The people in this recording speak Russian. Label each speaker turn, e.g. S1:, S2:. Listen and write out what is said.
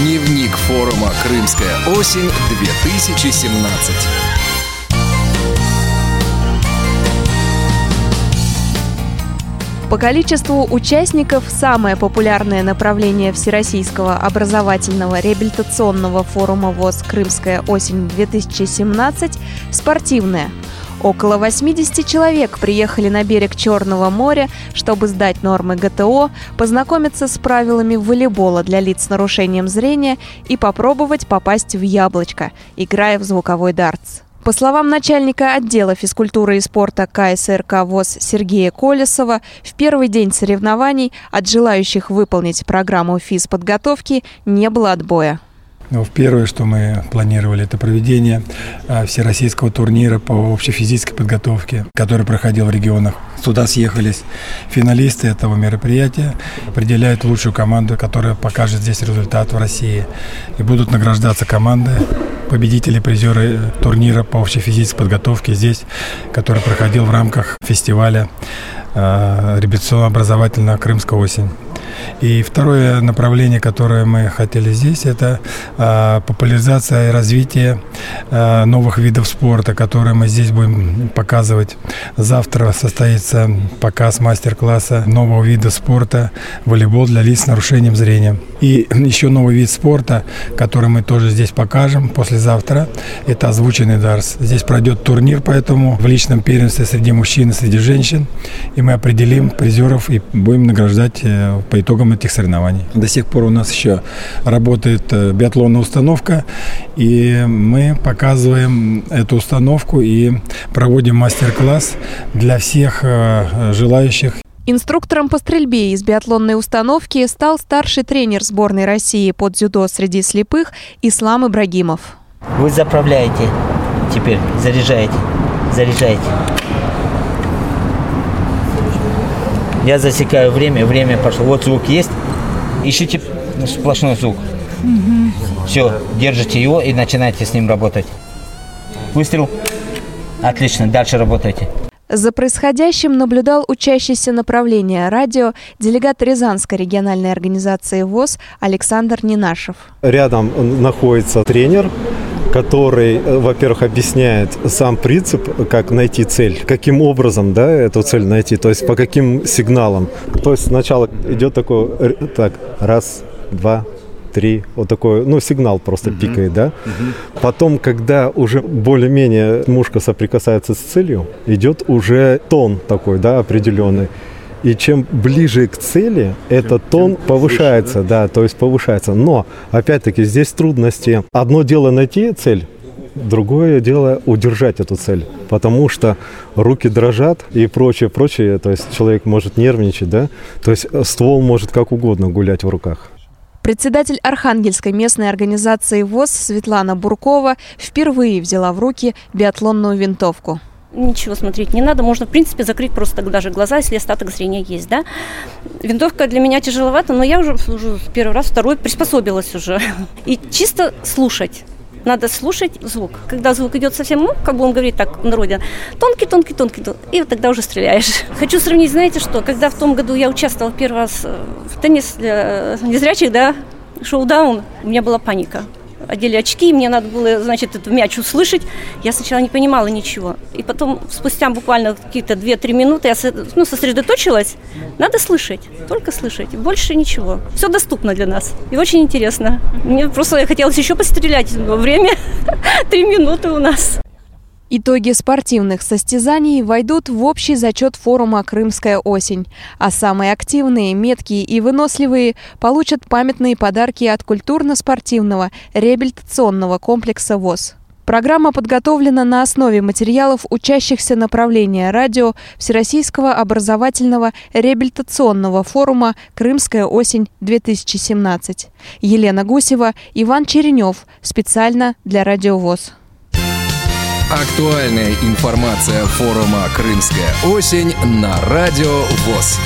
S1: Дневник форума «Крымская осень-2017».
S2: По количеству участников самое популярное направление Всероссийского образовательного реабилитационного форума ВОЗ «Крымская осень-2017» – спортивное. Около 80 человек приехали на берег Черного моря, чтобы сдать нормы ГТО, познакомиться с правилами волейбола для лиц с нарушением зрения и попробовать попасть в яблочко, играя в звуковой дартс. По словам начальника отдела физкультуры и спорта КСРК ВОЗ Сергея Колесова, в первый день соревнований от желающих выполнить программу физподготовки не было отбоя.
S3: Ну, первое, что мы планировали, это проведение а, всероссийского турнира по общефизической подготовке, который проходил в регионах. Сюда съехались финалисты этого мероприятия, определяют лучшую команду, которая покажет здесь результат в России. И будут награждаться команды, победители, призеры турнира по общефизической подготовке здесь, который проходил в рамках фестиваля э, репетиционно-образовательного «Крымская осень». И второе направление, которое мы хотели здесь, это э, популяризация и развитие э, новых видов спорта, которые мы здесь будем показывать. Завтра состоится показ мастер-класса нового вида спорта волейбол для лиц с нарушением зрения. И еще новый вид спорта, который мы тоже здесь покажем послезавтра, это озвученный дарс. Здесь пройдет турнир, поэтому в личном первенстве среди мужчин и среди женщин, и мы определим призеров и будем награждать э, по итогам этих соревнований. До сих пор у нас еще работает э, биатлонная установка, и мы показываем эту установку и проводим мастер-класс для всех э, желающих
S2: Инструктором по стрельбе из биатлонной установки стал старший тренер сборной России под дзюдо среди слепых Ислам Ибрагимов.
S4: Вы заправляете теперь, заряжаете, заряжаете. Я засекаю время, время пошло. Вот звук есть. Ищите сплошной звук. Угу. Все, держите его и начинайте с ним работать. Выстрел. Отлично, дальше работайте.
S2: За происходящим наблюдал учащийся направления радио делегат Рязанской региональной организации ВОЗ Александр Нинашев.
S5: Рядом находится тренер, который, э, во-первых, объясняет сам принцип, как найти цель, каким образом да, эту цель найти, то есть по каким сигналам. То есть сначала идет такой, э, так, раз, два, три, вот такой, ну, сигнал просто uh-huh. пикает, да. Uh-huh. Потом, когда уже более-менее мушка соприкасается с целью, идет уже тон такой, да, определенный. И чем ближе к цели, этот тон повышается, да? да, то есть повышается. Но, опять-таки, здесь трудности. Одно дело найти цель, Другое дело удержать эту цель, потому что руки дрожат и прочее, прочее. То есть человек может нервничать, да? То есть ствол может как угодно гулять в руках.
S2: Председатель Архангельской местной организации ВОЗ Светлана Буркова впервые взяла в руки биатлонную винтовку.
S6: Ничего смотреть не надо, можно, в принципе, закрыть просто даже глаза, если остаток зрения есть, да. Винтовка для меня тяжеловата, но я уже, уже первый раз, второй приспособилась уже. И чисто слушать. Надо слушать звук. Когда звук идет совсем, ну, как бы он говорит так в народе, тонкий, тонкий, тонкий, тонкий, и вот тогда уже стреляешь. Хочу сравнить, знаете что, когда в том году я участвовала первый раз э, в теннис для незрячих, да, шоу-даун, у меня была паника одели очки, мне надо было, значит, этот мяч услышать. Я сначала не понимала ничего. И потом, спустя буквально какие-то 2-3 минуты, я ну, сосредоточилась. Надо слышать, только слышать, больше ничего. Все доступно для нас. И очень интересно. Мне просто хотелось еще пострелять во время 3 минуты у нас.
S2: Итоги спортивных состязаний войдут в общий зачет форума «Крымская осень», а самые активные, меткие и выносливые получат памятные подарки от культурно-спортивного реабилитационного комплекса ВОЗ. Программа подготовлена на основе материалов учащихся направления радио Всероссийского образовательного реабилитационного форума «Крымская осень-2017». Елена Гусева, Иван Черенев. Специально для Радио ВОЗ.
S1: Актуальная информация форума «Крымская осень» на Радио ВОЗ.